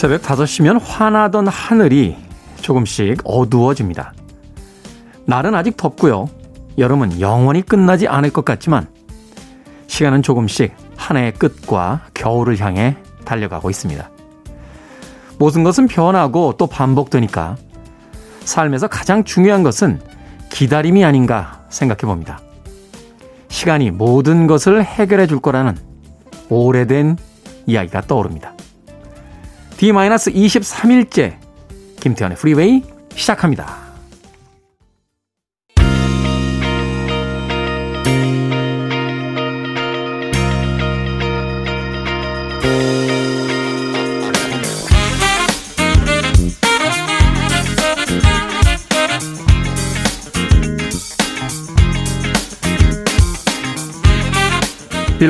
새벽 5시면 환하던 하늘이 조금씩 어두워집니다. 날은 아직 덥고요. 여름은 영원히 끝나지 않을 것 같지만 시간은 조금씩 한 해의 끝과 겨울을 향해 달려가고 있습니다. 모든 것은 변하고 또 반복되니까 삶에서 가장 중요한 것은 기다림이 아닌가 생각해 봅니다. 시간이 모든 것을 해결해 줄 거라는 오래된 이야기가 떠오릅니다. D-23일째 김태현의 프리웨이 시작합니다.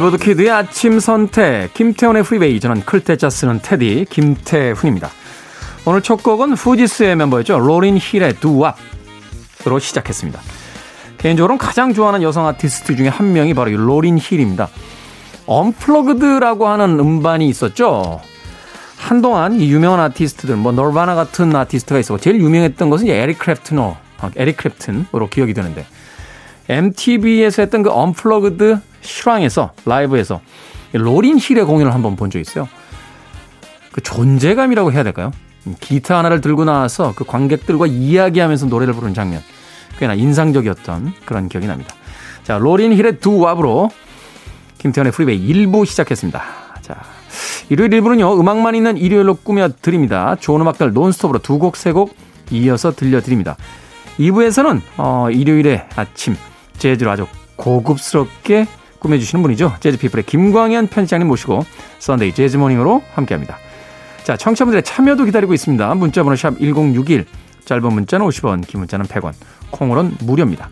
빌보드 키드의 아침 선택, 김태훈의 프리웨이. 저는 클 태 자 쓰는 태디, 김태훈입니다. 오늘 첫 곡은 후지스의 멤버였죠. 로린 힐의 Doo Wop으로 시작했습니다. 개인적으로는 가장 좋아하는 여성 아티스트 중에 한 명이 바로 이 로린 힐입니다. Unplugged라고 하는 음반이 있었죠. 한동안 이 유명한 아티스트들, 뭐 너바나 같은 아티스트가 있었고 제일 유명했던 것은 에릭 클랩튼, 에릭 클랩튼으로 기억이 되는데 MTV에서 했던 그 Unplugged 실황에서 라이브에서 로린 힐의 공연을 한번 본 적이 있어요. 그 존재감이라고 해야 될까요? 기타 하나를 들고 나와서 그 관객들과 이야기하면서 노래를 부르는 장면. 꽤나 인상적이었던 그런 기억이 납니다. 자, 로린 힐의 Doo Wop으로 김태훈의 프리웨이 1부 시작했습니다. 자, 일요일 1부는요, 음악만 있는 일요일로 꾸며드립니다. 좋은 음악들 논스톱으로 두 곡, 세 곡 이어서 들려드립니다. 2부에서는, 어, 일요일의 아침, 재즈로 아주 고급스럽게 꾸며주시는 분이죠. 재즈피플의 김광현 편집장님 모시고 Sunday Jazz Morning으로 함께합니다. 자, 청취자분들의 참여도 기다리고 있습니다. 문자번호 샵 1061, 짧은 문자는 50원, 긴 문자는 100원, 콩으로는 무료입니다.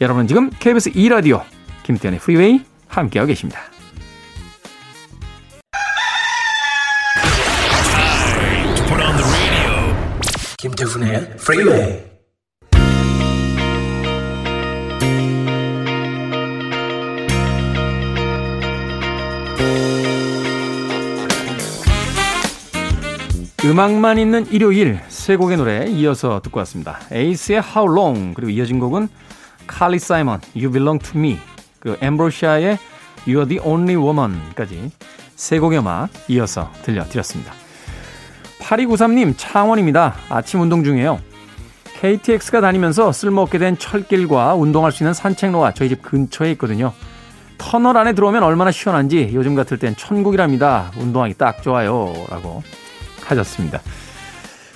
여러분은 지금 KBS 2라디오 김태훈의 프리웨이 함께하고 계십니다. 김태훈의 프리웨이 음악만 있는 일요일 세 곡의 노래 이어서 듣고 왔습니다. 에이스의 How Long 그리고 이어진 곡은 칼리 사이먼 You Belong to Me 그리고 엠브로시아의 You're the Only Woman까지 세 곡의 음악 이어서 들려드렸습니다. 8293님 창원입니다. 아침 운동 중이에요. KTX가 다니면서 쓸모없게 된 철길과 운동할 수 있는 산책로가 저희 집 근처에 있거든요. 터널 안에 들어오면 얼마나 시원한지 요즘 같을 땐 천국이랍니다. 운동하기 딱 좋아요. 라고 하셨습니다.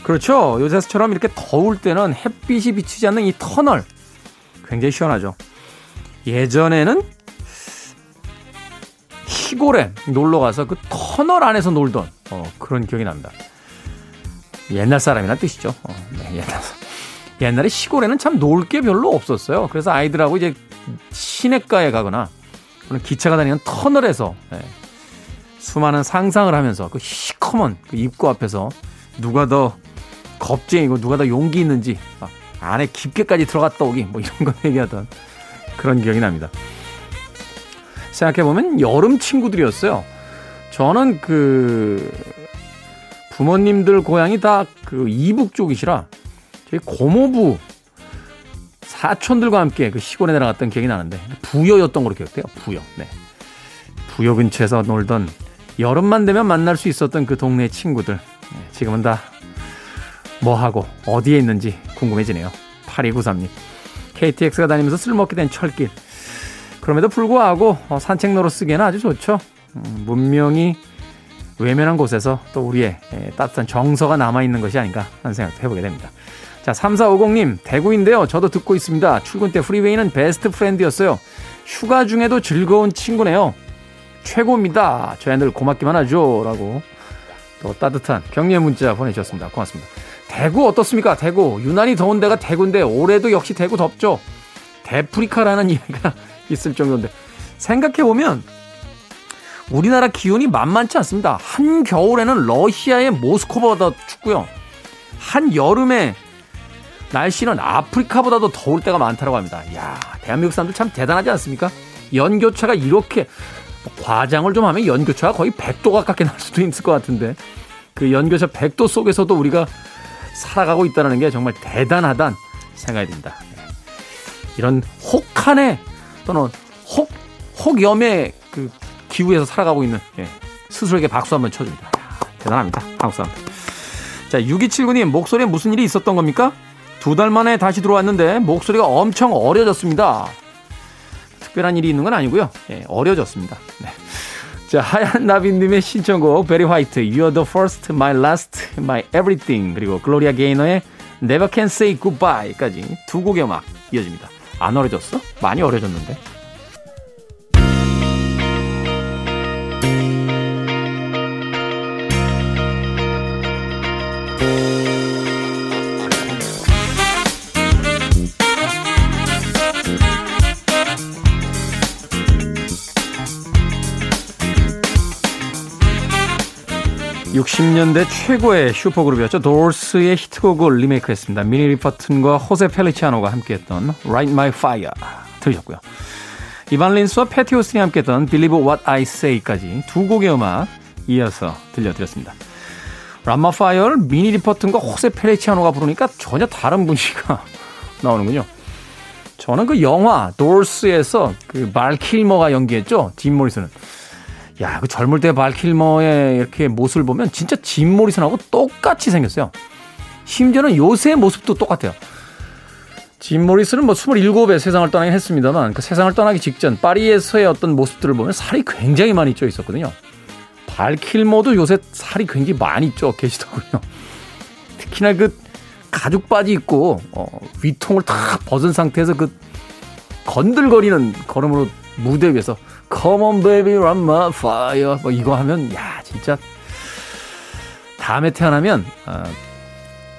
그렇죠. 요새처럼 이렇게 더울 때는 햇빛이 비치지 않는 이 터널 굉장히 시원하죠. 예전에는 시골에 놀러 가서 그 터널 안에서 놀던 어, 그런 기억이 납니다. 옛날 사람이란 뜻이죠. 어, 네, 옛날 옛날에 시골에는 참 놀 게 별로 없었어요. 그래서 아이들하고 이제 시내가에 가거나 기차가 다니는 터널에서 네, 수많은 상상을 하면서 그 시커먼 그 입구 앞에서 누가 더 겁쟁이고 누가 더 용기 있는지 막 안에 깊게까지 들어갔다 오기 뭐 이런 거 얘기하던 그런 기억이 납니다. 생각해보면 여름 친구들이었어요. 저는 그 부모님들 고향이 다 그 이북 쪽이시라 저희 고모부 사촌들과 함께 그 시골에 내려갔던 기억이 나는데 부여였던 걸로 기억돼요. 부여. 네. 부여 근처에서 놀던 여름만 되면 만날 수 있었던 그 동네 친구들 네, 지금은 다 뭐하고 어디에 있는지 궁금해지네요. 8293님. KTX가 다니면서 쓸모없게 된 철길. 그럼에도 불구하고 어, 산책로로 쓰기에는 아주 좋죠. 음, 문명이 외면한 곳에서 또 우리의 따뜻한 정서가 남아있는 것이 아닌가 하는 생각도 해보게 됩니다. 자, 3450님, 대구인데요. 저도 듣고 있습니다. 출근 때 프리웨이는 베스트 프렌드였어요. 휴가 중에도 즐거운 친구네요. 최고입니다. 저희 늘 고맙기만 하죠. 라고 또 따뜻한 격려 문자 보내주셨습니다. 고맙습니다. 대구 어떻습니까? 대구. 유난히 더운 데가 대구인데 올해도 역시 대구 덥죠. 데프리카라는 이야기가 있을 정도인데 생각해보면 우리나라 기온이 만만치 않습니다. 한 겨울에는 러시아의 모스코보다 춥고요. 한 여름에 날씨는 아프리카보다도 더울 때가 많다고 합니다. 야 대한민국 사람들 참 대단하지 않습니까? 연교차가 이렇게 과장을 좀 하면 연교차가 거의 100도 가깝게 날 수도 있을 것 같은데 그 연교차 100도 속에서도 우리가 살아가고 있다는 게 정말 대단하단 생각이 듭니다. 네. 이런 혹한의 또는 혹, 혹염의 그 기후에서 살아가고 있는 예, 스스로에게 박수 한번 쳐줍니다. 대단합니다. 한국 사람들. 자, 6279님, 목소리에 무슨 일이 있었던 겁니까? 두 달 만에 다시 들어왔는데 목소리가 엄청 어려졌습니다. 특별한 일이 있는 건 아니고요. 예, 어려졌습니다. 네. 자, 하얀 나비님의 신청곡, 베리 화이트, You're the first, my last, my everything. 그리고 글로리아 게이너의 Never Can Say Goodbye까지 두 곡의 음악 이어집니다. 안 어려졌어? 많이 어려졌는데. 60년대 최고의 슈퍼그룹이었죠. 도어스의 히트곡을 리메이크했습니다. 미니 리퍼튼과 호세 펠리치아노가 함께했던 Light My Fire 들으셨고요. 이반 린스와 패티 오스틴이 함께했던 Believe What I Say까지 두 곡의 음악 이어서 들려드렸습니다. Light My Fire를 미니 리퍼튼과 호세 펠리치아노가 부르니까 전혀 다른 분위기가 나오는군요. 저는 그 영화 도어스에서 그 발 킬머가 연기했죠. 짐 모리슨은. 야, 그 젊을 때 발킬머의 이렇게 모습을 보면 진짜 짐 모리슨하고 똑같이 생겼어요. 심지어는 요새 모습도 똑같아요. 짐 모리슨은 뭐 27에 세상을 떠나긴 했습니다만 그 세상을 떠나기 직전 파리에서의 어떤 모습들을 보면 살이 굉장히 많이 쪄 있었거든요. 발킬머도 요새 살이 굉장히 많이 쪄 계시더군요. 특히나 그 가죽 바지 입고 어, 위통을 탁 벗은 상태에서 그 건들거리는 걸음으로 무대 위에서 Come on baby light my fire 뭐 이거 하면 야 진짜 다음에 태어나면 어,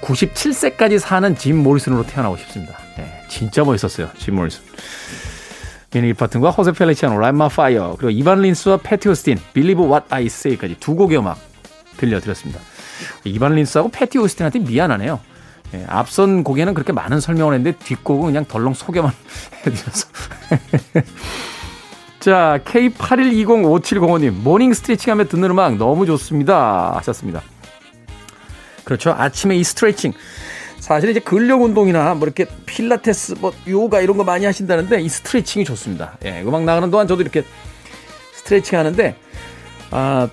97세까지 사는 짐 모리슨으로 태어나고 싶습니다. 네, 진짜 멋있었어요. 짐 모리슨. 미니 리퍼튼과 호세 펠리치아노, Light My Fire, 그리고 이반 린스와 패티 오스틴, Believe What I Say까지 두 곡의 음악 들려드렸습니다. 이반 린스하고 패티 오스틴한테 미안하네요. 예, 앞선 곡에는 그렇게 많은 설명을 했는데 뒷곡은 그냥 덜렁 소개만 해드려서. 자, K81205705님, morning 스트레칭 하며 듣는 음악 너무 좋습니다. 하셨습니다. 그렇죠. 아침에 이 스트레칭. 사실 이제 근력 운동이나 뭐 이렇게 필라테스, 뭐 요가 이런 거 많이 하신다는데 이 스트레칭이 좋습니다. 예, 음악 나가는 동안 저도 이렇게 스트레칭 하는데, 아,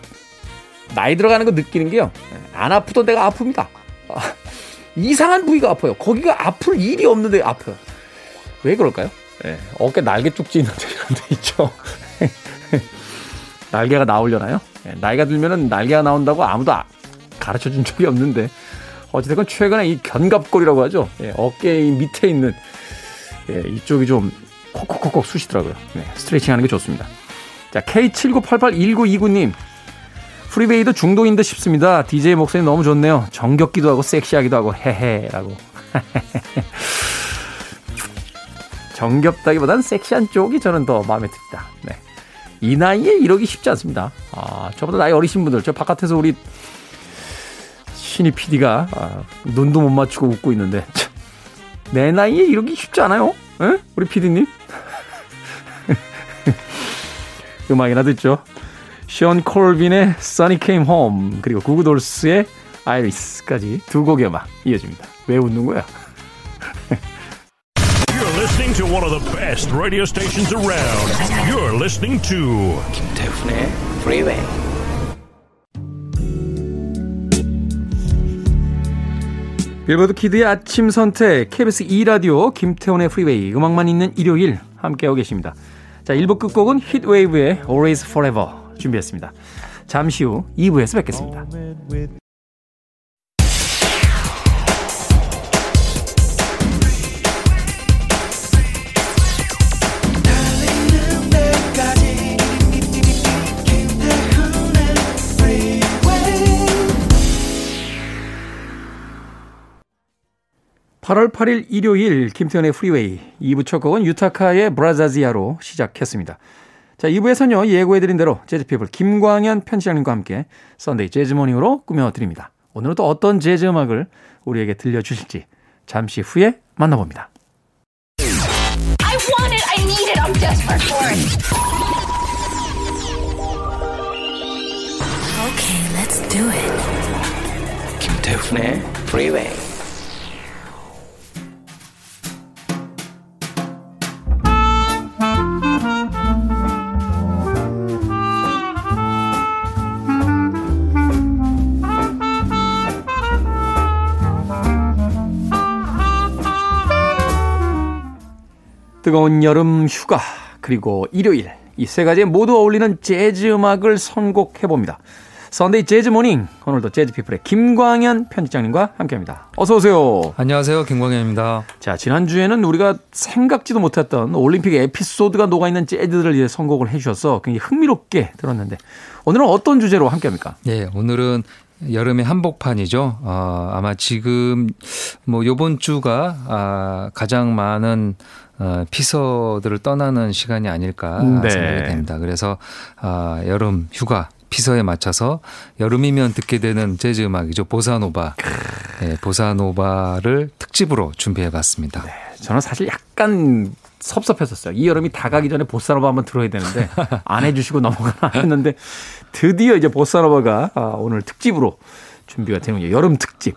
나이 들어가는 거 느끼는 게요. 안 아프던 데가 아픕니다. 아, 이상한 부위가 아파요. 거기가 아플 일이 없는데 아파요. 왜 그럴까요? 예, 어깨 날개 쭉지 있는 데 이런 데 있죠. 날개가 나오려나요? 예, 나이가 들면은 날개가 나온다고 아무도 아, 가르쳐 준 적이 없는데 어찌됐건 최근에 이 견갑골이라고 하죠. 예, 어깨 밑에 있는 예, 이쪽이 좀 콕콕콕콕 쑤시더라고요. 네, 스트레칭 하는 게 좋습니다. 자, K79881929님. 프리베이도 중독인 듯 싶습니다. DJ 목소리 너무 좋네요. 정겹기도 하고 섹시하기도 하고 헤헤라고. 정겹다기보단 섹시한 쪽이 저는 더 마음에 듭니다. 네. 이 나이에 이러기 쉽지 않습니다. 아, 저보다 나이 어리신 분들, 저 바깥에서 우리 신이 PD가 아, 눈도 못 맞추고 웃고 있는데 내 나이에 이러기 쉽지 않아요? 에? 우리 PD님? 음악이나 듣죠. 션 콜빈의 Sunny Came Home 그리고 구구돌스의 아이리스까지 두 곡의 음악 이어집니다. 왜 웃는 거야? To one of the best radio stations around. You're listening to 김태훈의 Freeway. 빌보드 키드의 아침 선택 KBS 2 라디오 김태훈의 프리웨이 음악만 있는 일요일 함께하고 계십니다. 자, 1부 끝곡은 히트웨이브의 Always Forever 준비했습니다. 잠시 후 2부에서 뵙겠습니다. 8월 8일 일요일 김태훈의 프리웨이 2부 첫 곡은 유타카의 브라자지아로 시작했습니다. 자, 2부에서는요, 예고해드린 대로 재즈피플 김광현 편집장님과 함께 Sunday Jazz Morning으로 꾸며드립니다. 오늘은 또 어떤 재즈 음악을 우리에게 들려주실지 잠시 후에 만나봅니다. I want it, I need it, I'm desperate for it. Okay, let's Let's do it. 김태훈의 Freeway. 뜨거운 여름 휴가 그리고 일요일 이 세 가지에 모두 어울리는 재즈 음악을 선곡해 봅니다. Sunday Jazz Morning 오늘도 재즈 피플의 김광현 편집장님과 함께합니다. 어서 오세요. 안녕하세요, 김광현입니다. 자 지난 주에는 우리가 생각지도 못했던 올림픽 에피소드가 녹아 있는 재즈들을 이제 선곡을 해주셔서 굉장히 흥미롭게 들었는데 오늘은 어떤 주제로 함께합니까? 예, 오늘은 여름의 한복판이죠. 어, 아마 지금 뭐 요번 주가 아, 가장 많은 어, 피서들을 떠나는 시간이 아닐까 네. 생각이 됩니다. 그래서 아, 여름 휴가 피서에 맞춰서 여름이면 듣게 되는 재즈 음악이죠. 보사노바. 예, 보사노바를 특집으로 준비해 봤습니다. 저는 사실 약간 섭섭했었어요. 이 여름이 다 가기 전에 보사노바 한번 들어야 되는데 안 해주시고 넘어가나 했는데 드디어 이제 보사노바가 아, 오늘 특집으로 준비가 되는군요. 여름 특집.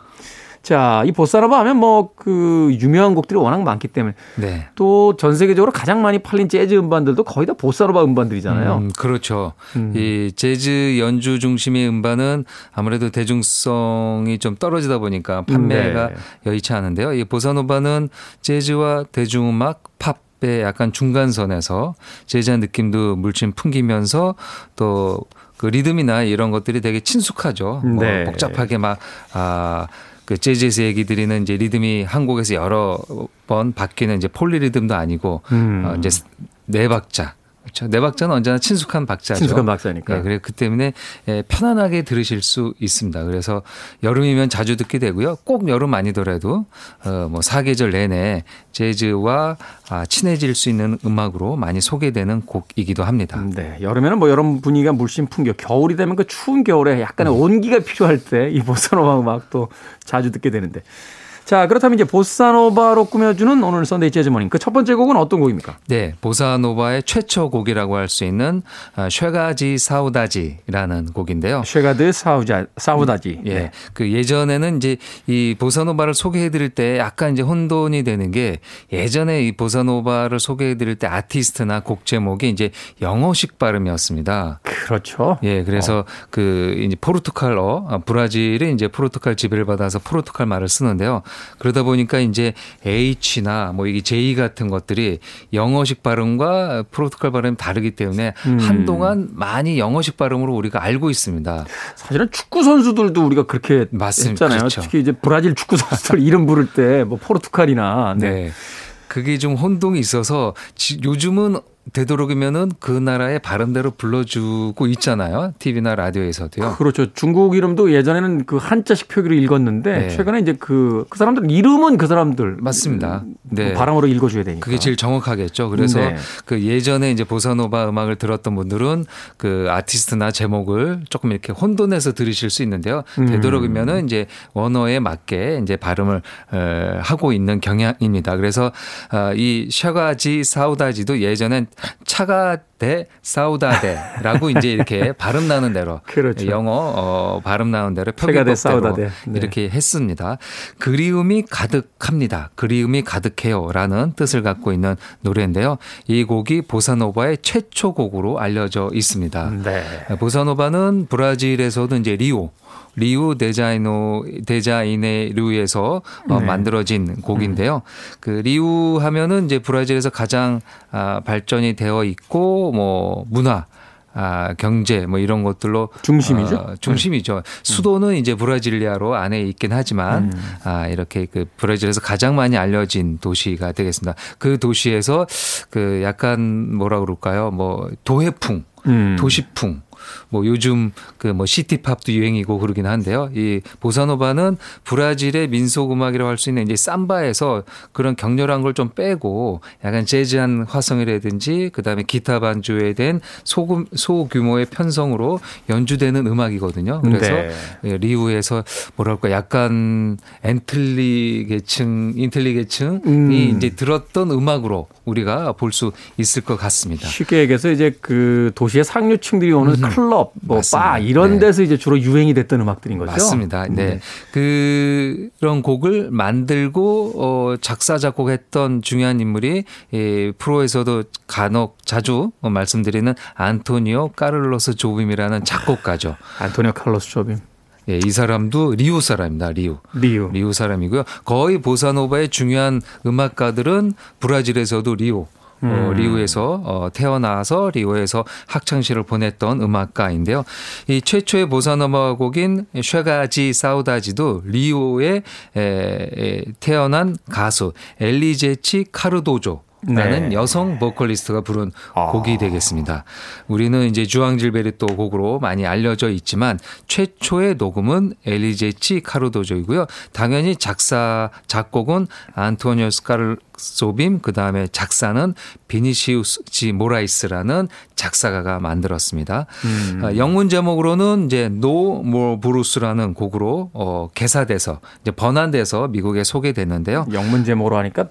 자, 이 보사노바 하면 뭐 그 유명한 곡들이 워낙 많기 때문에 네. 또전 세계적으로 가장 많이 팔린 재즈 음반들도 거의 다 보사노바 음반들이잖아요. 음, 그렇죠. 음. 이 재즈 연주 중심의 음반은 아무래도 대중성이 좀 떨어지다 보니까 판매가 네. 여의치 않은데요. 이 보사노바는 재즈와 대중음악, 팝의 약간 중간선에서 재즈한 느낌도 물씬 풍기면서 또그 리듬이나 이런 것들이 되게 친숙하죠. 뭐 네. 복잡하게 막 아. 그 재즈에서 얘기 드리는 이제 리듬이 한 곡에서 여러 번 바뀌는 이제 폴리 리듬도 아니고 음. 어, 이제 네 박자. 그렇죠. 네 박자는 언제나 친숙한 박자죠. 친숙한 박자니까. 네, 그래 그 때문에 예, 편안하게 들으실 수 있습니다. 그래서 여름이면 자주 듣게 되고요. 꼭 여름 아니더라도 어뭐 사계절 내내 재즈와 아, 친해질 수 있는 음악으로 많이 소개되는 곡이기도 합니다. 네, 여름에는 뭐 여름 분위기가 물씬 풍겨. 겨울이 되면 그 추운 겨울에 약간의 음. 온기가 필요할 때 이 보사노바 음악도 자주 듣게 되는데. 자, 그렇다면 이제 보사노바로 꾸며주는 오늘 Sunday Jazz Morning. 그 첫 번째 곡은 어떤 곡입니까? 네, 보사노바의 최초 곡이라고 할 수 있는 아, Chega de Saudade라는 곡인데요. Chega de Sauda, Saudade. 예. 네. 그 예전에는 이제 이 보사노바를 소개해 드릴 때 약간 이제 혼돈이 되는 게 예전에 이 보사노바를 소개해 드릴 때 아티스트나 곡 제목이 이제 영어식 발음이었습니다. 그렇죠. 예, 그래서 그 이제 포르투갈어, 아, 브라질이 이제 포르투갈 지배를 받아서 포르투갈 말을 쓰는데요. 그러다 보니까 이제 H나 뭐 이게 J 같은 것들이 영어식 발음과 포르투갈 발음이 다르기 때문에 음. 한동안 많이 영어식 발음으로 우리가 알고 있습니다. 사실은 축구 선수들도 우리가 그렇게 맞습니다. 했잖아요. 그렇죠. 특히 이제 브라질 축구 선수들 이름 부를 때 뭐 포르투갈이나 네. 네. 그게 좀 혼동이 있어서 지- 요즘은 되도록이면은 그 나라의 발음대로 불러주고 있잖아요. TV나 라디오에서도요. 그렇죠. 중국 이름도 예전에는 그 한자식 표기로 읽었는데 네. 최근에 이제 그, 그 사람들 이름은 그 사람들 맞습니다. 네. 발음으로 읽어줘야 되니까. 그게 제일 정확하겠죠. 그래서 네. 그 예전에 이제 보사노바 음악을 들었던 분들은 그 아티스트나 제목을 조금 이렇게 혼돈해서 들으실 수 있는데요. 음. 되도록이면은 이제 원어에 맞게 이제 발음을 에, 하고 있는 경향입니다. 그래서 아, 이 샤가지 사우다지도 예전엔 차가대 사우다데라고 이제 이렇게 발음 나는 대로 그렇죠. 영어 어, 발음 나는 대로 표기법대로. 네. 이렇게 했습니다. 그리움이 가득합니다. 그리움이 가득해요라는 뜻을 갖고 있는 노래인데요. 이 곡이 보사노바의 최초 곡으로 알려져 있습니다. 네. 보사노바는 브라질에서도 이제 리오 리우 데자이노 데자이네루에서 어, 네. 만들어진 곡인데요. 그 리우 하면은 이제 브라질에서 가장 아, 발전이 되어 있고 뭐 문화 아, 경제 뭐 이런 것들로 중심이죠? 네. 어, 중심이죠. 수도는 이제 브라질리아로 안에 있긴 하지만 음. 아, 이렇게 그 브라질에서 가장 많이 알려진 도시가 되겠습니다. 그 도시에서 그 약간 뭐라 그럴까요? 뭐 도해풍, 음. 도시풍 뭐 요즘 그 뭐 시티팝도 유행이고 그러긴 한데요. 이 보사노바는 브라질의 민속 음악이라고 할 수 있는 이제 삼바에서 그런 격렬한 걸 좀 빼고 약간 재즈한 화성이라든지 그다음에 기타 반주에 된 소금 소규모의 편성으로 연주되는 음악이거든요. 그래서 네. 예, 리우에서 뭐랄까 약간 엔틀리 계층, 인텔리 계층이 음. 이제 들었던 음악으로 우리가 볼 수 있을 것 같습니다. 쉽게 얘기해서 이제 그 도시의 상류층들이 오는 클럽, 뭐 음. 바 이런 네. 데서 이제 주로 유행이 됐던 음악들인 거죠. 맞습니다. 네. 네. 그런 곡을 만들고 어 작사 작곡했던 중요한 인물이 이 프로에서도 간혹 자주 말씀드리는 안토니오 까를로스 조빔이라는 작곡가죠. 안토니오 칼로스 조빔, 예, 이 사람도 리우 사람입니다. 리우. 리우. 리우 사람이고요. 거의 보사노바의 중요한 음악가들은 브라질에서도 리우. 어, 음. 리우에서 어, 태어나서 리우에서 학창시절을 보냈던 음악가인데요. 이 최초의 보사노바 곡인 Chega de Saudade도 리우에 에, 에, 태어난 가수 엘리제치 카르도조 라는 네. 여성 보컬리스트가 부른 아. 곡이 되겠습니다. 우리는 이제 주앙 질베르토 곡으로 많이 알려져 있지만 최초의 녹음은 엘리제치 카르도조이고요. 당연히 작사 작곡은 안토니오 카를로스 조빔 그다음에 작사는 비니시우스 지 모라이스라는 작사가가 만들었습니다. 음. 아, 영문 제목으로는 이제 No More Blues라는 곡으로 어 개사돼서 이제 번안돼서 미국에 소개됐는데요. 영문 제목으로 하니까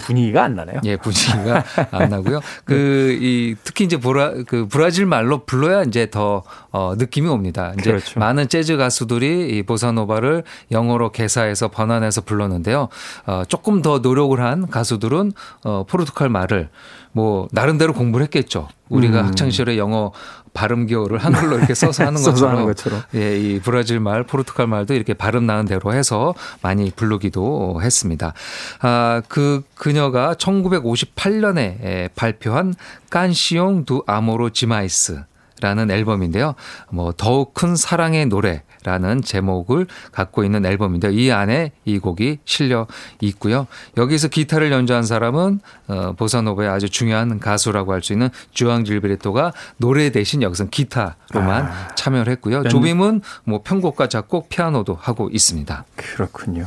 분위기가 안 나네요. 예, 분위기가 안 나고요. 그, 이, 특히 이제 브라, 그 브라질 말로 불러야 이제 더, 어, 느낌이 옵니다. 이제 그렇죠. 많은 재즈 가수들이 이 보사노바를 영어로 개사해서 번안해서 불렀는데요. 어, 조금 더 노력을 한 가수들은, 어, 포르투갈 말을 뭐, 나름대로 공부를 했겠죠. 우리가 음. 학창 시절에 영어 발음 기호를 한글로 이렇게 써서 하는 써서 것처럼. 하는 것처럼. 예, 이 브라질 말, 포르투갈 말도 이렇게 발음 나는 대로 해서 많이 부르기도 했습니다. 아, 그 그녀가 1958년에 발표한 깐시용 두 아모로 지마이스 라는 앨범인데요. 뭐 더욱 큰 사랑의 노래라는 제목을 갖고 있는 앨범인데요. 이 안에 이 곡이 실려 있고요. 여기서 기타를 연주한 사람은 어, 보사노바의 아주 중요한 가수라고 할 수 있는 주앙 질베르토가 노래 대신 여기서 기타로만 아. 참여를 했고요. 조빔은 뭐 편곡과 작곡, 피아노도 하고 있습니다. 그렇군요.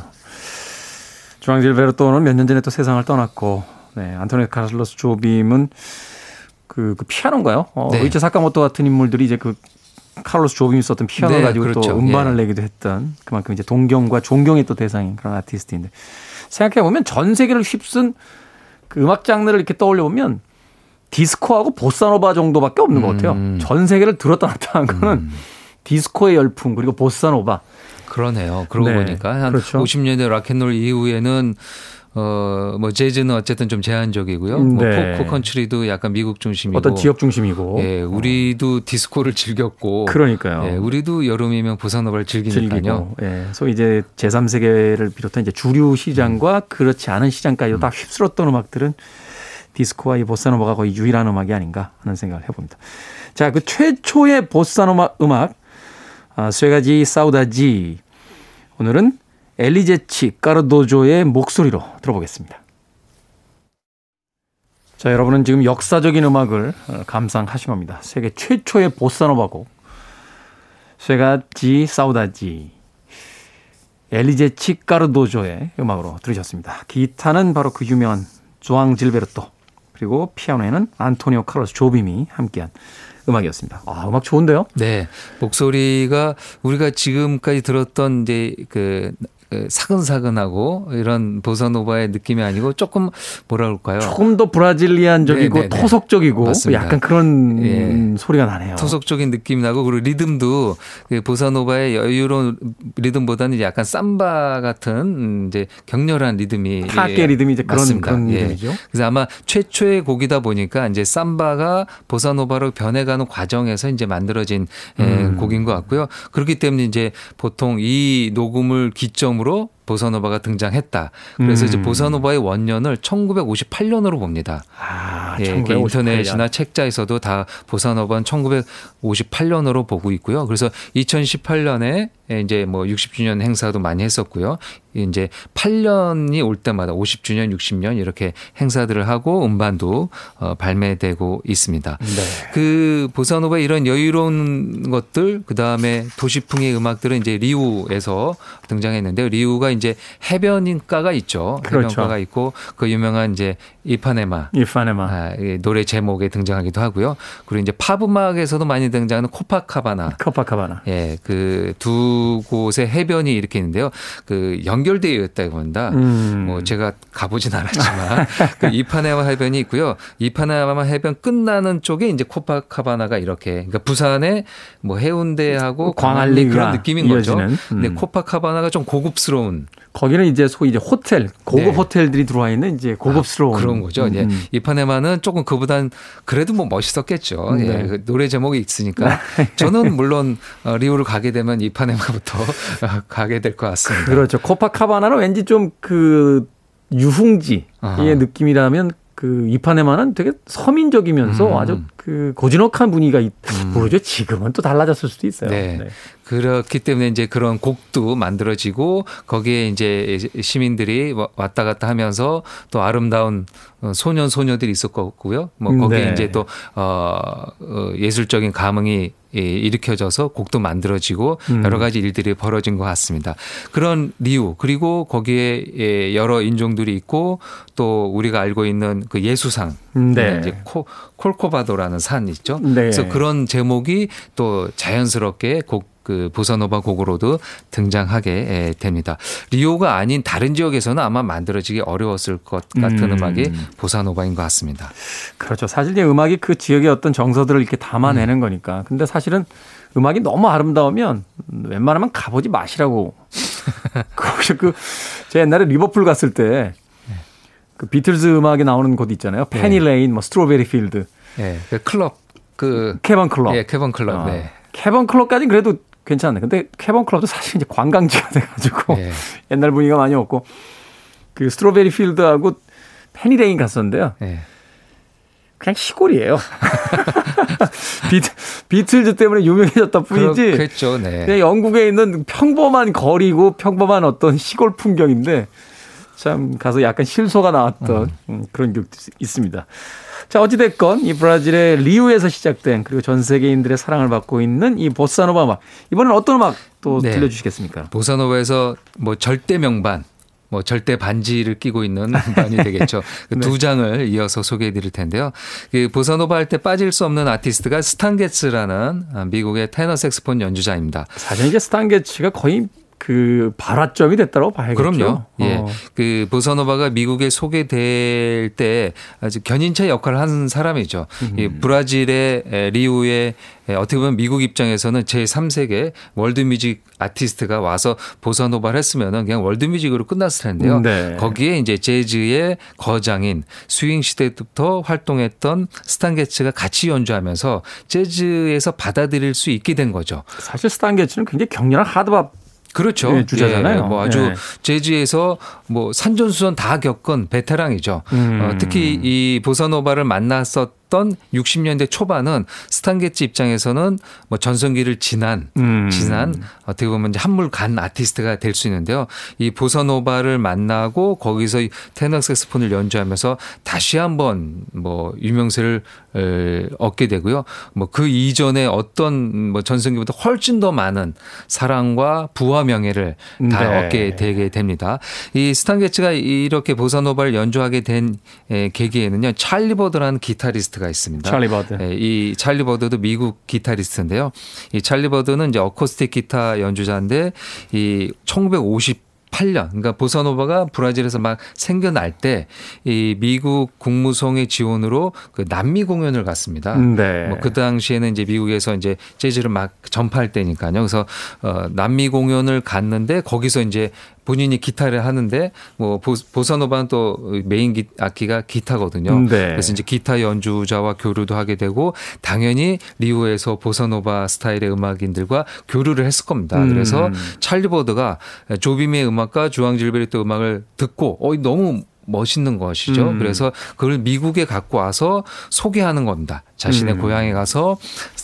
주앙 질베르토는 몇 년 전에 또 세상을 떠났고, 네, 안토니오 카를로스 조빔은 그, 그 피아노인가요? 어, 네. 류이치 사카모토 같은 인물들이 이제 그 카를로스 조빔이 썼던 피아노 네, 가지고 그렇죠. 또 음반을 예. 내기도 했던 그만큼 이제 동경과 존경의 또 대상인 그런 아티스트인데 생각해 보면 전 세계를 휩쓴 그 음악 장르를 이렇게 떠올려 보면 디스코하고 보사노바 정도밖에 없는 것 같아요. 음. 전 세계를 들었다 놨다 한 거는 디스코의 열풍 그리고 보사노바 그러네요. 그러고 네, 보니까 한 그렇죠. 50년대 락앤롤 이후에는 어, 뭐 재즈는 어쨌든 좀 제한적이고요. 뭐 네. 포크 컨트리도 약간 미국 중심이고 어떤 지역 중심이고 예, 우리도 디스코를 즐겼고 그러니까요. 예, 우리도 여름이면 보사노바를 즐기니까요. 즐기고, 예, 소위 이제 제3세계를 비롯한 이제 주류 시장과 그렇지 않은 시장까지도 다 휩쓸었던 음악들은 디스코와 이 보사노바가 거의 유일한 음악이 아닌가 하는 생각을 해 봅니다. 자, 그 최초의 보사노바 음악, 아, 쇠가지 사우다지. 오늘은 엘리제치 까르도조의 목소리로 들어보겠습니다. 자, 여러분은 지금 역사적인 음악을 어, 감상하신 겁니다. 세계 최초의 보사노바곡. 쇠가지 사우다지. 엘리제치 까르도조의 음악으로 들으셨습니다. 기타는 바로 그 유명한 조앙 질베르토 그리고 피아노에는 안토니오 카를로스 조빔이 함께한 음악이었습니다. 아, 음악 좋은데요? 네. 목소리가 우리가 지금까지 들었던 이제 그그 사근사근하고 이런 보사노바의 느낌이 아니고 조금 뭐라 그럴까요? 조금 더 브라질리안적이고 네, 네, 네. 토속적이고 맞습니다. 약간 그런 예. 소리가 나네요. 토속적인 느낌 나고 그리고 리듬도 그 보사노바의 여유로운 리듬보다는 약간 삼바 같은 음, 이제 격렬한 리듬이 타악계 예, 리듬이 이제 그런 맞습니다. 그런 예. 리듬이죠. 그래서 아마 최초의 곡이다 보니까 이제 삼바가 보사노바로 변해가는 과정에서 이제 만들어진 예, 음. 곡인 것 같고요. 그렇기 때문에 이제 보통 이 녹음을 기점으로 다음으로 보사노바가 등장했다. 그래서 음. 이제 보사노바의 원년을 1958년으로 봅니다. 아, 예, 그 1958년. 인터넷이나 책자에서도 다 보사노바는 1958년으로 보고 있고요. 그래서 2018년에 이제 뭐 60주년 행사도 많이 했었고요. 이제 8년이 올 때마다 50주년, 60년 이렇게 행사들을 하고 음반도 어, 발매되고 있습니다. 네. 그 보사노바 이런 여유로운 것들 그다음에 도시풍의 음악들은 이제 리우에서 등장했는데요. 리우가 이제 해변가가 있죠. 그렇죠. 해변가가 있고 그 유명한 이제 이파네마. 이파네마. 아, 이 노래 제목에 등장하기도 하고요. 그리고 이제 팝 음악에서도 많이 등장하는 코파카바나. 코파카바나. 예, 그 두 곳의 해변이 이렇게 있는데요. 그 연결되어 있다고 합니다. 음. 뭐 제가 가보진 않았지만 그 이파네마 해변이 있고요. 이파네마 해변 끝나는 쪽에 이제 코파카바나가 이렇게 그러니까 부산의 뭐 해운대하고 광안리 그런 느낌인 거죠. 이어지는. 근데 음. 코파카바나가 좀 고급스러운 거기는 이제 소위 이제 호텔, 고급 네. 호텔들이 들어와 있는 이제 고급스러운 아, 그런 거죠. 음, 예. 음. 이파네마는 조금 그보단 그래도 뭐 멋있었겠죠. 예. 네. 그 노래 제목이 있으니까 저는 물론 어, 리오를 가게 되면 이파네마부터 어, 가게 될 것 같습니다. 그렇죠. 코파카바나는 왠지 좀 그 유흥지의 아하. 느낌이라면 그 이파네마는 되게 서민적이면서 음. 아주 그 고즈넉한 분위기가 있, 모르죠. 지금은 또 달라졌을 수도 있어요. 네. 그렇기 때문에 이제 그런 곡도 만들어지고 거기에 이제 시민들이 와- 왔다 갔다 하면서 또 아름다운 어, 소년 소녀들이 있었고요. 뭐 거기에 네. 이제 또 어, 어, 예술적인 감흥이 예, 일으켜져서 곡도 만들어지고 음. 여러 가지 일들이 벌어진 것 같습니다. 그런 리우 그리고 거기에 예, 여러 인종들이 있고 또 우리가 알고 있는 그 예수상 네. 이제 코, 콜코바도라는 산 있죠. 네. 그래서 그런 제목이 또 자연스럽게 곡 그 보사노바 곡으로도 등장하게 예, 됩니다. 리오가 아닌 다른 지역에서는 아마 만들어지기 어려웠을 것 같은 음. 음. 악이 보사노바인 것 같습니다. 그렇죠. 사실 이제 음악이 그 지역의 어떤 정서들을 이렇게 담아내는 거니까. 근데 사실은 음악이 너무 아름다우면 웬만하면 가보지 마시라고. 그, 제가 옛날에 리버풀 갔을 때 그 비틀즈 음악이 나오는 곳 있잖아요. 네. 페니 레인, 뭐 스트로베리 필드, 예, 그 클럽 그 캐번 클럽. 예, 캐번 클럽. 아, 네. 캐번 클럽까지는 그래도 괜찮네. 근데 캐번 클럽도 사실 이제 관광지가 돼가지고 예. 옛날 분위기가 많이 없고 그 스트로베리 필드하고 페니 레인 갔었는데요. 예. 그냥 시골이에요. 비트, 비틀즈 때문에 유명해졌다 뿐이지. 그렇겠죠. 네. 그냥 영국에 있는 평범한 거리고 평범한 어떤 시골 풍경인데 참 가서 약간 실소가 나왔던 음, 그런 기억도 있- 있습니다. 자, 어찌됐건 이 브라질의 리우에서 시작된 그리고 전 세계인들의 사랑을 받고 있는 이 보사노바 음악. 이번엔 어떤 음악 또 네. 들려주시겠습니까? 보사노바에서 뭐 절대 명반 뭐 절대 반지를 끼고 있는 반이 되겠죠. 그 네. 두 장을 이어서 소개해 드릴 텐데요. 그 보사노바 할 때 빠질 수 없는 아티스트가 스탄게츠라는 아, 미국의 테너 색스폰 연주자입니다. 사실 이제 스탄게츠가 거의 그 발화점이 됐다고 봐야겠죠. 그럼요. 예. 어. 그 보사노바가 미국에 소개될 때 아주 견인차 역할을 한 사람이죠. 이 브라질의 에, 리우의 에, 어떻게 보면 미국 입장에서는 제3세계 월드뮤직 아티스트가 와서 보사노바를 했으면은 그냥 월드뮤직으로 끝났을 텐데요. 네. 거기에 이제 재즈의 거장인 스윙 시대부터 활동했던 스탄게츠가 같이 연주하면서 재즈에서 받아들일 수 있게 된 거죠. 사실 스탄게츠는 굉장히 격렬한 hard bop 그렇죠. 네, 주자잖아요. 예, 뭐 아주 네. 재즈에서 뭐 산전수전 다 겪은 베테랑이죠. 음. 어, 특히 이 보사노바를 만났었던 60년대 초반은 스탄게츠 입장에서는 뭐 전성기를 지난 음. 지난 어떻게 보면 이제 한물 간 아티스트가 될 수 있는데요. 이 보사노바를 만나고 거기서 이 테너 색스폰을 연주하면서 다시 한번 뭐 유명세를 에, 얻게 되고요. 뭐 그 이전에 어떤 뭐 전성기보다 훨씬 더 많은 사랑과 부와 명예를 다 네. 얻게 되게 됩니다. 이 스탄게츠가 이렇게 보사노바를 연주하게 된 에, 계기에는요. 찰리 버드라는 기타리스트가 있습니다. 찰리 버드. 예, 이 찰리 버드도 미국 기타리스트인데요. 이 찰리 버드는 이제 어쿠스틱 기타 연주자인데 이 1958년 그러니까 보사노바가 브라질에서 막 생겨날 때 이 미국 국무성의 지원으로 그 남미 공연을 갔습니다. 네. 뭐그 당시에는 이제 미국에서 이제 재즈를 막 전파할 때니까요. 그래서 어 남미 공연을 갔는데 거기서 이제 본인이 기타를 하는데 뭐 보- 보사노바는 또 메인 기, 악기가 기타거든요. 네. 그래서 이제 기타 연주자와 교류도 하게 되고 당연히 리우에서 보사노바 스타일의 음악인들과 교류를 했을 겁니다. 음. 그래서 찰리 버드가 조빔의 음악 과 주앙 질베르트 음악을 듣고 어 너무 멋있는 것이죠. 음. 그래서 그걸 미국에 갖고 와서 소개하는 겁니다. 자신의 음. 고향에 가서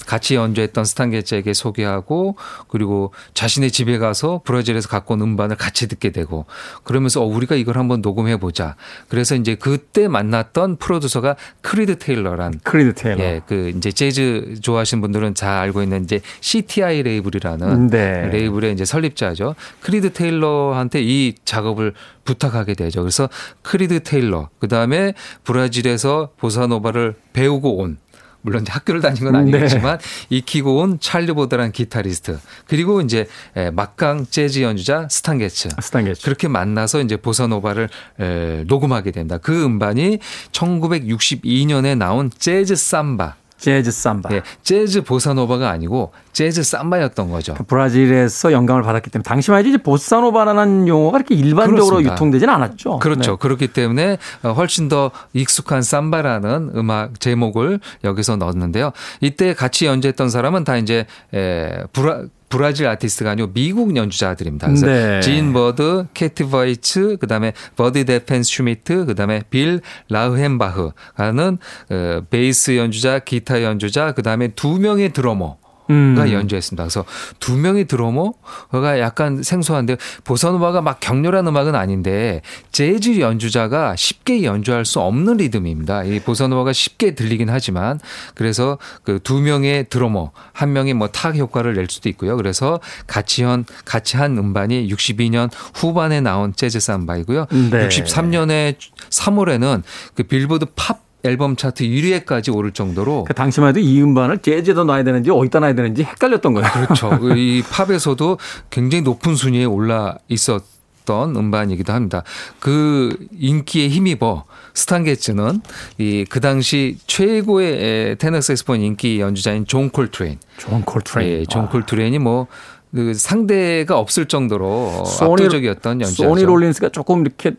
같이 연주했던 스탄게츠에게 소개하고 그리고 자신의 집에 가서 브라질에서 갖고 온 음반을 같이 듣게 되고 그러면서 어, 우리가 이걸 한번 녹음해 보자. 그래서 이제 그때 만났던 프로듀서가 크리드 테일러란 크리드 테일러. 예, 그 이제 재즈 좋아하시는 분들은 잘 알고 있는 이제 CTI 레이블이라는 네. 레이블의 이제 설립자죠. 크리드 테일러한테 이 작업을 부탁하게 되죠. 그래서 크리드 테일러, 그 다음에 브라질에서 보사노바를 배우고 온 물론 학교를 다닌 건 아니겠지만 네. 익히고 온 찰리 버드라는 기타리스트 그리고 이제 에, 막강 재즈 연주자 스탄 게츠 스탄 게츠. 그렇게 만나서 이제 보사노바를 에, 녹음하게 됩니다. 그 음반이 1962년에 나온 재즈 삼바. 재즈 삼바. 예, 재즈 보사노바가 아니고 재즈 삼바였던 거죠. 브라질에서 영감을 받았기 때문에 당시만 해도 이제 보사노바라는 용어가 이렇게 일반적으로 그렇습니다. 유통되지는 않았죠. 그렇죠. 네. 그렇기 때문에 어, 훨씬 더 익숙한 삼바라는 음악 제목을 여기서 넣었는데요. 이때 같이 연주했던 사람은 다 이제 에, 브라 브라질 아티스트가 아니고 미국 연주자들입니다. 그래서 네. 진 버드, 케터 베츠, 그다음에 버디 데펜슈미트, 그다음에 빌 라흐헨바흐라는 어, 베이스 연주자, 기타 연주자, 그다음에 두 명의 드러머 음. 가 연주했습니다. 그래서 두 명의 드러머가 약간 생소한데 보사노바가 막 격렬한 음악은 아닌데 재즈 연주자가 쉽게 연주할 수 없는 리듬입니다. 이 보사노바가 쉽게 들리긴 하지만 그래서 그 두 명의 드러머 한 명이 뭐 타악 효과를 낼 수도 있고요. 그래서 같이 한 같이 한 음반이 62년 후반에 나온 재즈 삼바이고요. 네. 63년에 3월에는 그 빌보드 팝 앨범 차트 1위에까지 오를 정도로 그 당시만 해도 이 음반을 재즈에다 놔야 되는지 어디다 놔야 되는지 헷갈렸던 거예요. 그렇죠. 이 팝에서도 굉장히 높은 순위에 올라 있었 던 음반이기도 합니다. 그 인기에 힘입어 스탄게츠는 이 그 당시 최고의 테너 색스폰 인기 연주자인 존 콜트레인. 존 콜트레인. 예, 존 콜트레인이 뭐그 상대가 없을 정도로 소니- 압도적이었던 연주자죠. 소니 롤린스가 조금 이렇게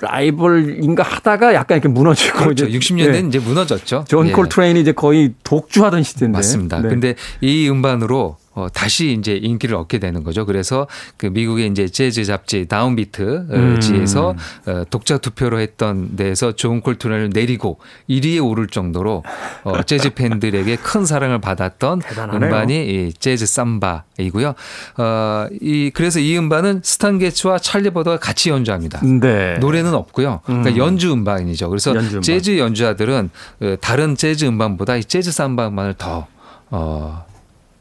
라이벌인가 하다가 약간 이렇게 무너지고 그렇죠. 이제 60년대는 네. 이제 무너졌죠. 존 예. 콜트레인이 이제 거의 독주하던 시대인데. 맞습니다. 네. 근데 이 음반으로 어, 다시 이제 인기를 얻게 되는 거죠. 그래서 그 미국의 이제 재즈 잡지 다운비트 음. 지에서 어, 독자 투표로 했던 데에서 존 콜트레인을 내리고 1위에 오를 정도로 어, 재즈 팬들에게 큰 사랑을 받았던 대단하네요. 음반이 이 재즈 삼바이고요. 어, 이 그래서 이 음반은 스탄 게츠와 찰리 버드가 같이 연주합니다. 네. 노래는 없고요. 그러니까 음. 연주 음반이죠. 그래서 연주 음반. 재즈 연주자들은 어, 다른 재즈 음반보다 이 재즈 삼바 음반을 더 어,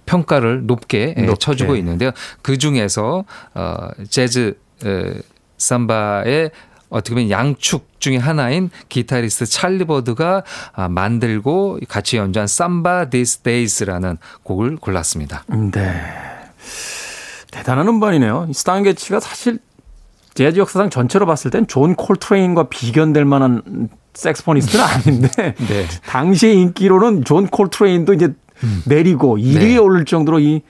평가를 높게, 예, 높게. 쳐주고 있는데요. 그 중에서 어, 재즈 어, 삼바의 어떻게 보면 양축 중에 하나인 기타리스트 찰리 버드가 아, 만들고 같이 연주한 Samba Dees Days라는 곡을 골랐습니다. 네. 대단한 음반이네요. 이 스탄게츠가 사실 재즈 역사상 전체로 봤을 땐 존 콜트레인과 비견될 만한 색스포니스트는 아닌데 네. 당시의 인기로는 존 콜트레인도 이제 내리고 1위에 네. 오를 정도로 이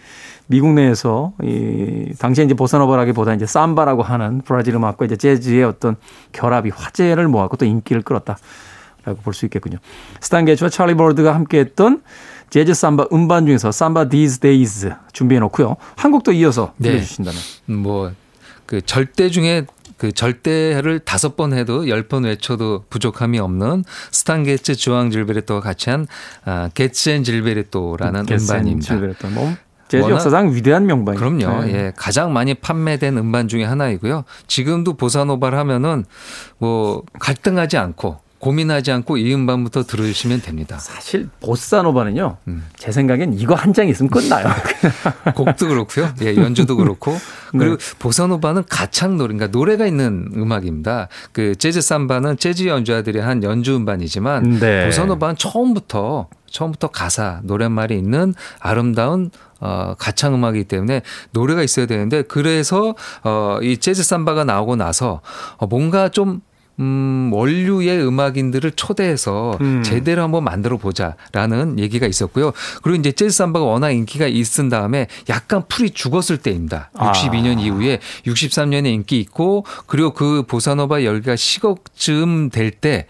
미국 내에서 이 당시에 이제 보사노바라기보다 이제 삼바라고 하는 브라질 음악과 이제 재즈의 어떤 결합이 화제를 모았고 또 인기를 끌었다 라고 볼 수 있겠군요. 스탄 게츠와 찰리 버드가 함께했던 재즈 삼바 음반 중에서 삼바 These Days 준비해 놓고요. 한 곡도 이어서 네. 들려주신다면. 뭐 그 절대 중에 그 절대를 다섯 번 해도 열 번 외쳐도 부족함이 없는 스탄 게츠 주앙 질베르토가 같이 한 아, 게츠 and 질베르토라는 음반입니다. 질베르토. 뭐 재즈 역사상 위대한 명반이죠. 그럼요. 네. 예. 가장 많이 판매된 음반 중에 하나이고요. 지금도 보사노바를 하면은 뭐 갈등하지 않고 고민하지 않고 이 음반부터 들으시면 됩니다. 사실 보사노바는요. 음. 제 생각엔 이거 한 장 있으면 끝나요. 곡도 그렇고요. 예, 연주도 그렇고. 네. 그리고 보사노바는 가창 노래, 그러니까 노래가 있는 음악입니다. 그 재즈 삼바는 재즈 연주자들이 한 연주 음반이지만 네. 보사노바는 처음부터 처음부터 가사, 노랫말이 있는 아름다운 어, 가창 음악이기 때문에 노래가 있어야 되는데 그래서 어, 이 재즈 삼바가 나오고 나서 어, 뭔가 좀 음, 원류의 음악인들을 초대해서 음. 제대로 한번 만들어 보자라는 얘기가 있었고요. 그리고 이제 재즈 삼바가 워낙 인기가 있은 다음에 약간 풀이 죽었을 때입니다. 아. 62년 이후에 63년에 인기 있고 그리고 그 보사노바 열기가 식억쯤 될 때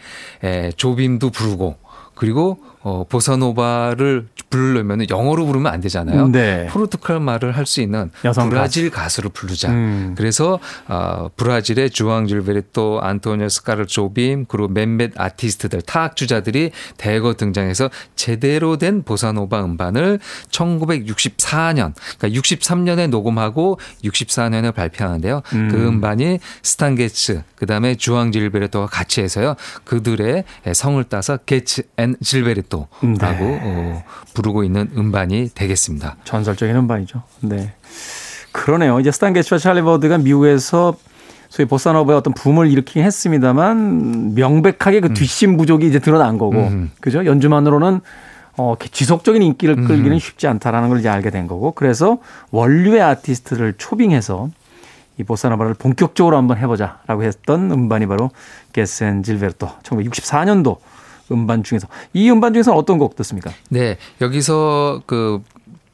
조빔도 부르고 그리고 어, 보사노바를 부르려면 영어로 부르면 안 되잖아요. 네. 포르투갈 말을 할 수 있는 여성 브라질 가수. 를 부르자. 음. 그래서 어, 브라질의 주앙 질베르토, 안토니오 스카르 조빔 그리고 몇몇 아티스트들 타악주자들이 대거 등장해서 제대로 된 보사노바 음반을 1964년 그러니까 63년에 녹음하고 64년에 발표하는데요. 음. 그 음반이 스탄게츠 그다음에 주앙 질베르토와 같이 해서요. 그들의 성을 따서 게츠 and 질베르토 라고 네. 어, 부르고 있는 음반이 되겠습니다. 전설적인 음반이죠. 네. 그러네요. 이제 스탄 게츠와 찰리 버드가 미국에서 소위 보사노바의 어떤 붐을 일으키긴 했습니다만 명백하게 그 뒷심 부족이 이제 드러난 거고 음. 그죠? 연주만으로는 어, 지속적인 인기를 음. 끌기는 쉽지 않다라는 걸 이제 알게 된 거고 그래서 원류의 아티스트를 초빙해서 이 보사노바를 본격적으로 한번 해보자라고 했던 음반이 바로 게츠 and 질베르토 1964년도 음반 중에서 이 음반 중에서 어떤 곡 듣습니까? 네, 여기서 그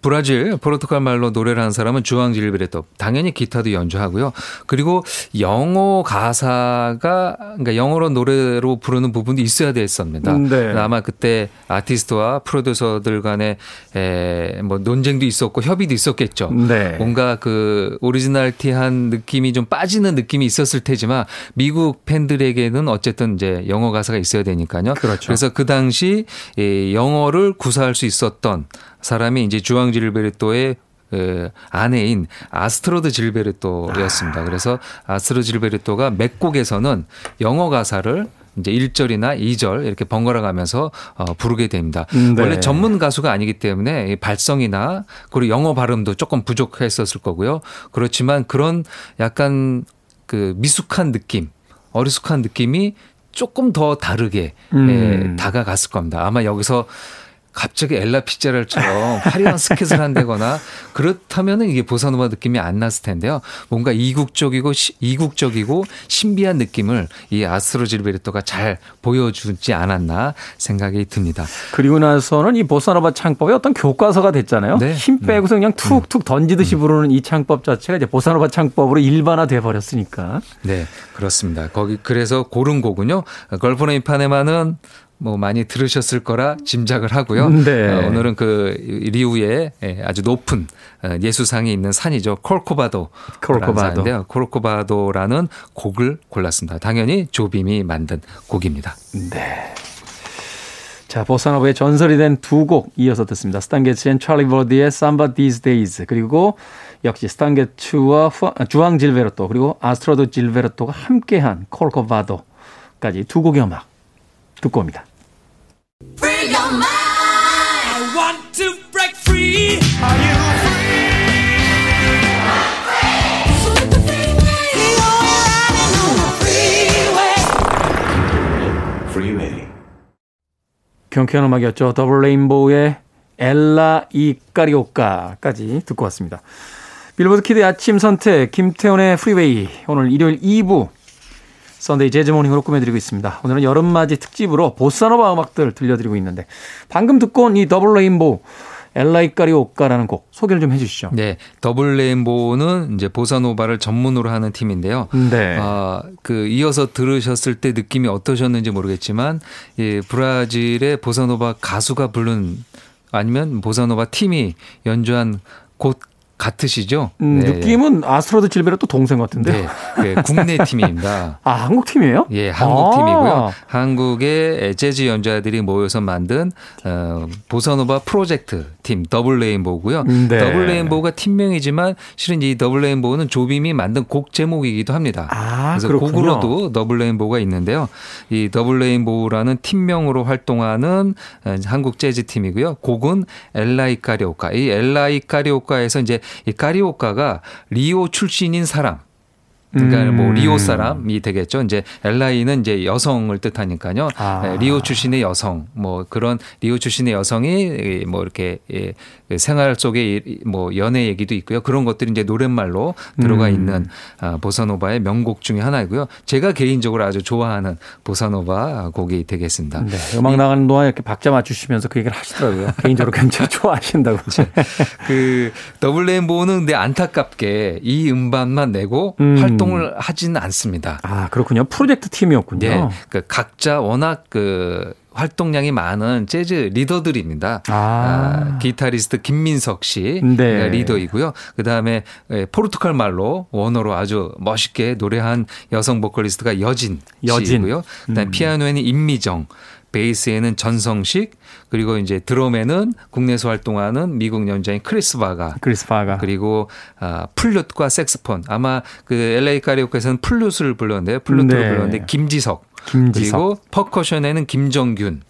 브라질 포르투갈 말로 노래를 하는 사람은 주앙 질베르토 당연히 기타도 연주하고요. 그리고 영어 가사가 그러니까 영어로 노래로 부르는 부분도 있어야 됐습니다. 네. 아마 그때 아티스트와 프로듀서들 간에 에, 뭐 논쟁도 있었고 협의도 있었겠죠. 네. 뭔가 그 오리지널티한 느낌이 좀 빠지는 느낌이 있었을 테지만 미국 팬들에게는 어쨌든 이제 영어 가사가 있어야 되니까요. 그렇죠. 그래서 그 당시 이 영어를 구사할 수 있었던 사람이 이제 주앙 질베르토의 그 아내인 아스트로드 질베르토였습니다. 그래서 아스트로드 질베르토가 몇 곡에서는 영어 가사를 이제 1절이나 2절 이렇게 번갈아 가면서 어, 부르게 됩니다. 음, 네. 원래 전문 가수가 아니기 때문에 이 발성이나 그리고 영어 발음도 조금 부족했었을 거고요. 그렇지만 그런 약간 그 미숙한 느낌, 어리숙한 느낌이 조금 더 다르게 음. 예, 다가갔을 겁니다. 아마 여기서 갑자기 엘라 피자랄처럼 화려한 스케치를 한다거나 그렇다면은 이게 보사노바 느낌이 안 났을 텐데요. 뭔가 이국적이고 시- 이국적이고 신비한 느낌을 이 아스트로 질베르토가 잘 보여주지 않았나 생각이 듭니다. 그리고 나서는 이 보사노바 창법이 어떤 교과서가 됐잖아요. 네. 힘 빼고서 그냥 툭툭 던지듯이 부르는 이 창법 자체가 이제 보사노바 창법으로 일반화돼 버렸으니까. 네, 그렇습니다. 거기 그래서 고른 곡은요. 걸포네 이파네마는 뭐 많이 들으셨을 거라 짐작을 하고요. 네. 어, 오늘은 그 리우에 예, 아주 높은 어, 예수상이 있는 산이죠. 콜코바도. 콜코바도. 콜코바도라는 곡을 골랐습니다. 당연히 조빔이 만든 곡입니다. 네. 자, 보사노바의 전설이 된 두 곡 이어서 듣습니다. 스탄게츠 and 찰리 버드의 Samba Dees Days 그리고 역시 스탄게츠와 후- 주앙 질베르토 그리고 아스트로드 질베르토가 함께한 Corcovado까지 두 곡의 음악 듣고 옵니다. 경쾌한 음악이었죠. Double Rainbow의 Ela é Carioca까지 듣고 왔습니다. 빌보드 키드의 아침 선택 김태훈의 프리웨이 오늘 일요일 2부 Sunday 재즈 morning으로 꾸며드리고 있습니다. 오늘은 여름맞이 특집으로 보사노바 음악들 들려드리고 있는데 방금 듣고 온 이 Double Rainbow Ela é Carioca라는 곡 소개를 좀 해주시죠. 네, 더블 레인보우는 이제 보사노바를 전문으로 하는 팀인데요. 네. 아, 그 이어서 들으셨을 때 느낌이 어떠셨는지 모르겠지만 예, 브라질의 보사노바 가수가 부른 아니면 보사노바 팀이 연주한 곡 같으시죠? 음, 네. 느낌은 아스트로드 질베르토 동생 같은데요. 네, 네, 국내 팀입니다. 아 한국 팀이에요? 예, 한국 아. 팀이고요. 한국의 재즈 연주자들이 모여서 만든 어, 보사노바 프로젝트 팀 Double Rainbow고요. 네. Double Rainbow가 팀명이지만 실은 이 Double Rainbow는 조빔이 만든 곡 제목이기도 합니다. 아, 그래서 그렇군요. 곡으로도 Double Rainbow가 있는데요. 이 Double Rainbow라는 팀명으로 활동하는 어, 한국 재즈 팀이고요. 곡은 Ela é Carioca. 이 Ela é Carioca에서 이제 이 Carioca가 리오 출신인 사람 그러니까 음. 뭐 리오 사람이 되겠죠. 이제 Ela는 이제 여성을 뜻하니까요. 아. 예, 리오 출신의 여성, 뭐 그런 리오 출신의 여성이 뭐 이렇게 예, 그 생활 속에 이- 뭐 연애 얘기도 있고요. 그런 것들이 이제 노랫말로 들어가 음. 있는 아, 보사노바의 명곡 중에 하나이고요. 제가 개인적으로 아주 좋아하는 보사노바 곡이 되겠습니다. 네, 음악 나가는 동안 이렇게 박자 맞추시면서 그 얘기를 하시더라고요. 개인적으로 굉장히 좋아하신다고. 그 더블 레인보우는 근데 안타깝게 이 음반만 내고 음. 활동을 하지는 않습니다. 아, 그렇군요. 프로젝트 팀이었군요. 네, 그 각자 워낙 그 활동량이 많은 재즈 리더들입니다. 아. 아, 기타리스트 김민석 씨 네. 가 리더이고요. 그 다음에 포르투갈 말로 원어로 아주 멋있게 노래한 여성 보컬리스트가 여진 여진. 씨고요. 그다음 에 피아노에는 임미정, 베이스에는 전성식, 그리고 이제 드럼에는 국내에서 활동하는 미국 연주자인 크리스 바가 크리스 파가. 그리고 아, 플룻과 색스폰 아마 그 LA 카리오케에서는 플룻을 불렀는데요. 플룻으로 네. 불렀는데 김지석, 김지석. 그리고 퍼커션에는 김정균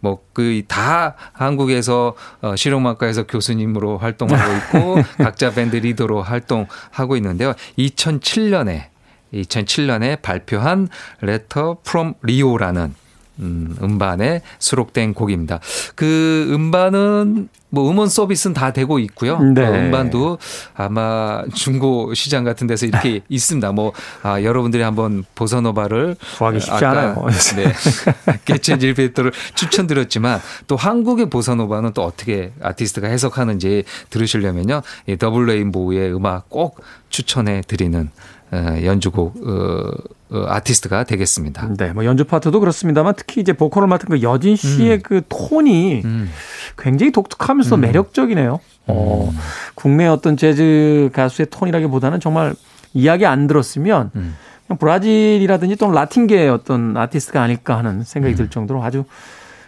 뭐 그 다 한국에서 어, 실용음악과에서 교수님으로 활동하고 있고 각자 밴드 리더로 활동하고 있는데요. 2007년에 2007년에 발표한 Letter from Rio라는 음, 음반에 수록된 곡입니다. 그 음반은 뭐 음원 서비스는 다 되고 있고요. 네. 어, 음반도 아마 중고 시장 같은 데서 이렇게 있습니다. 뭐 아, 여러분들이 한번 보사노바를 구하기 쉽지 아까, 않아요. 네. 게츠 질베르토를 추천드렸지만 또 한국의 보사노바는 또 어떻게 아티스트가 해석하는지 들으시려면요. 이 더블 레인보우의 음악 꼭 추천해 드리는 어, 연주곡 어, 어, 아티스트가 되겠습니다. 네, 뭐 연주 파트도 그렇습니다만 특히 이제 보컬을 맡은 그 여진 씨의 그 톤이 음. 굉장히 독특하면서 매력적이네요. 어, 국내 어떤 재즈 가수의 톤이라기보다는 정말 이야기 안 들었으면 음. 브라질이라든지 또는 라틴계의 어떤 아티스트가 아닐까 하는 생각이 들 정도로 아주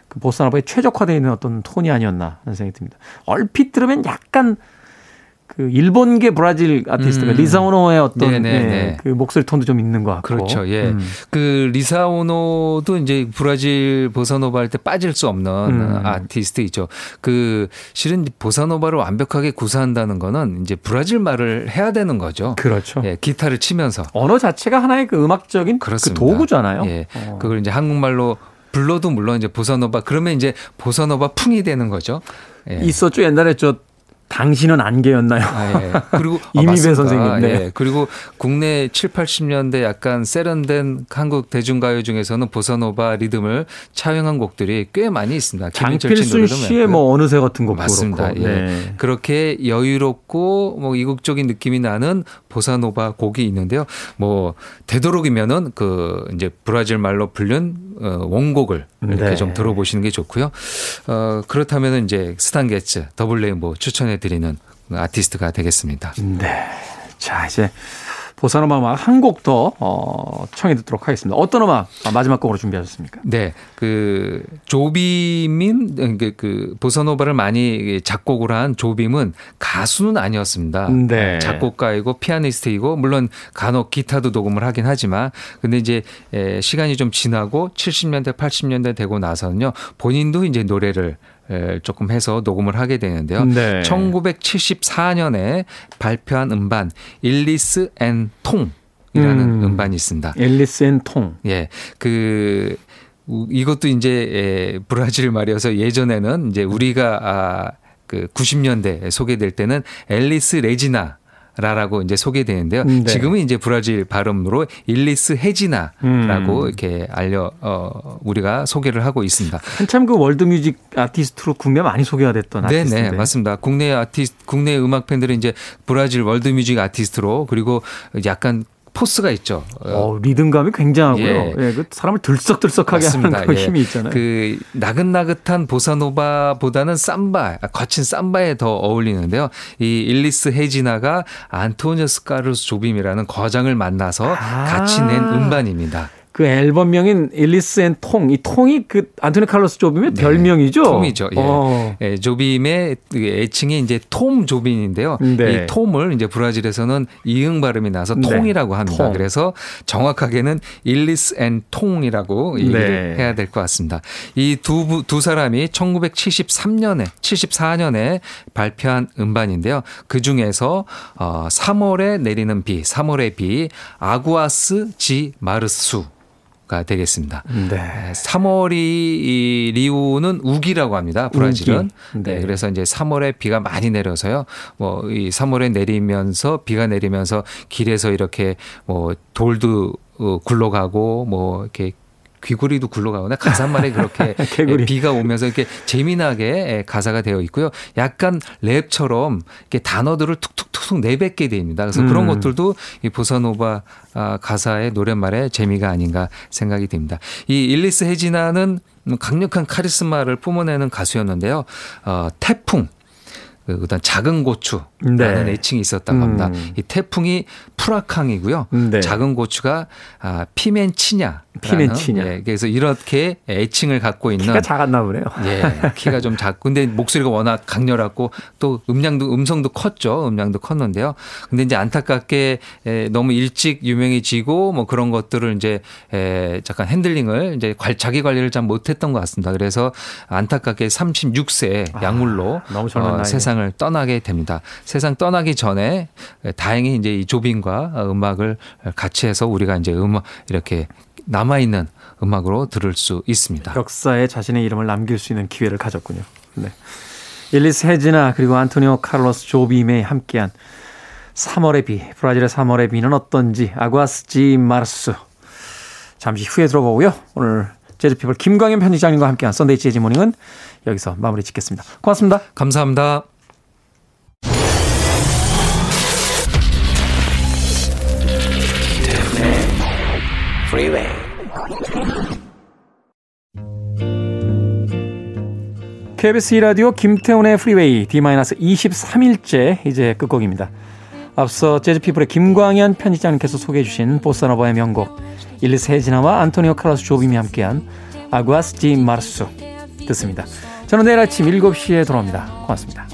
그 보사노바에 최적화되어 있는 어떤 톤이 아니었나 하는 생각이 듭니다. 얼핏 들으면 약간 그 일본계 브라질 아티스트가 음. 리사오노의 어떤 예, 네. 그 목소리 톤도 좀 있는 것 같고. 그렇죠. 예. 음. 그 리사오노도 이제 브라질 보사노바 할 때 빠질 수 없는 음. 아티스트이죠. 그 실은 보사노바를 완벽하게 구사한다는 거는 이제 브라질 말을 해야 되는 거죠. 그렇죠. 예, 기타를 치면서. 언어 자체가 하나의 그 음악적인 그렇습니다. 그 도구잖아요. 예. 어. 그걸 이제 한국말로 불러도 물론 이제 보사노바 그러면 이제 보사노바 풍이 되는 거죠. 예. 있었죠. 옛날에 저 당신은 안개였나요? 아, 예. 그리고 아, 이미배 맞습니다. 선생님, 네. 예. 그리고 국내 7, 80년대 약간 세련된 한국 대중가요 중에서는 보사노바 리듬을 차용한 곡들이 꽤 많이 있습니다. 장필순 씨의 많고요. 뭐 어느새 같은 곡도 맞습니다. 예. 네. 그렇게 여유롭고 뭐 이국적인 느낌이 나는 보사노바 곡이 있는데요. 뭐 되도록이면은 그 이제 브라질 말로 불린 어, 원곡을 이렇게 네. 좀 들어보시는 게 좋고요. 어, 그렇다면은 이제 스탄 게츠 더블 레인보 추천해 드리는 아티스트가 되겠습니다. 네. 자, 이제 보사노바 음악 한 곡 더 어, 청해 듣도록 하겠습니다. 어떤 음악 아, 마지막 곡으로 준비하셨습니까? 네, 그 조빔인 그, 그 보사노바를 많이 작곡을 한 조빔은 가수는 아니었습니다. 네. 작곡가이고 피아니스트이고 물론 간혹 기타도 녹음을 하긴 하지만 근데 이제 에, 시간이 좀 지나고 70년대 80년대 되고 나서는요 본인도 이제 노래를 에, 조금 해서 녹음을 하게 되는데요. 네. 1974년에 발표한 음반 일리스 앤 통이라는 음. 음. 반이 있습니다. 앨리스 앤 통. 예, 그 우- 이것도 이제 에, 브라질 말이어서 예전에는 이제 우리가 아, 그 90년대 소개될 때는 앨리스 레지나. 라라고 이제 소개되는데요. 음, 네. 지금은 이제 브라질 발음으로 일리스 헤지나라고 음. 이렇게 알려 어 우리가 소개를 하고 있습니다. 한참 그 월드뮤직 아티스트로 국내 많이 소개가 됐던 아티스트인데. 네네 맞습니다. 국내 아티스트 국내 음악 팬들은 이제 브라질 월드뮤직 아티스트로 그리고 약간 포스가 있죠. 어, 어, 리듬감이 굉장하고요. 예. 예. 그 사람을 들썩들썩하게 맞습니다. 하는 그 예. 힘이 있잖아요. 그 나긋나긋한 보사노바보다는 삼바, 아, 거친 삼바에 더 어울리는데요. 이 일리스 헤지나가 안토니오 카를로스 조빔이라는 거장을 만나서 아. 같이 낸 음반입니다. 그 앨범명인 앨리스 앤 통. 이 통이 그 안토니 칼로스 조빔의 네. 별명이죠. 톰이죠. 예. 어. 예, 조빔의 그 애칭이 이제 톰 조빔인데요. 네. 이 톰을 이제 브라질에서는 이응 발음이 나서 네. 통이라고 합니다. 통. 그래서 정확하게는 일리스 앤 통이라고 얘기를 네. 해야 될 것 같습니다. 이 두 두 사람이 1973년에 74년에 발표한 음반인데요. 그 중에서 어 3월에 내리는 비, 3월의 비, 아구아스 지 마르수 가 되겠습니다. 네. 3월이 이 리우는 우기라고 합니다. 브라질은. 우기. 네. 네. 그래서 이제 3월에 비가 많이 내려서요. 뭐 이 3월에 내리면서 비가 내리면서 길에서 이렇게 뭐 돌도 어, 굴러가고 뭐 이렇게 귀구리도 굴러가거나 가사말에 그렇게 개구리. 비가 오면서 이렇게 재미나게 가사가 되어 있고요. 약간 랩처럼 이렇게 단어들을 툭툭툭툭 내뱉게 됩니다. 그래서 그런 음. 것들도 이 보사노바 아, 가사의 노랫말의 재미가 아닌가 생각이 됩니다. 이 일리스 헤지나는 강력한 카리스마를 뿜어내는 가수였는데요. 어, 태풍. 그 그다음 작은 고추라는 네. 애칭이 있었다고 합니다. 음. 이 태풍이 프라캉이고요. 네. 작은 고추가 아, 피멘치냐. 피멘치냐. 예, 그래서 이렇게 애칭을 갖고 있는 키가 작았나 보네요. 예, 키가 좀 작고 근데 목소리가 워낙 강렬하고 또 음량도 음성도 컸죠. 음량도 컸는데요. 근데 이제 안타깝게 에, 너무 일찍 유명해지고 뭐 그런 것들을 이제 에, 잠깐 핸들링을 이제 관- 자기 관리를 잘 못했던 것 같습니다. 그래서 안타깝게 36세 약물로 너무 젊은 어, 세상을 떠나게 됩니다. 세상 떠나기 전에 다행히 이제 이 조빈과 음악을 같이 해서 우리가 이제 음악 이렇게 남아 있는 음악으로 들을 수 있습니다. 역사에 자신의 이름을 남길 수 있는 기회를 가졌군요. 네. 일리스 헤지나 그리고 안토니오 카를로스 조빔에 함께한 3월의 비, 브라질의 3월의 비는 어떤지 Águas de Março 잠시 후에 들어보고요. 오늘 재즈피플 김광현 편집장님과 함께한 썬데이 재즈 모닝은 여기서 마무리 짓겠습니다. 고맙습니다. 감사합니다. Freeway. KBS 2라디오 김태훈의 프리웨이 D-23일째 이제 끝곡입니다. 앞서 재즈피플의 김광현 편집장님께서 소개해 주신 보사노바의 명곡 일리스 헤지나와 안토니오 카를로스 조빔이 함께한 Águas de Março 듣습니다. 저는 내일 아침 7시에 돌아옵니다. 고맙습니다.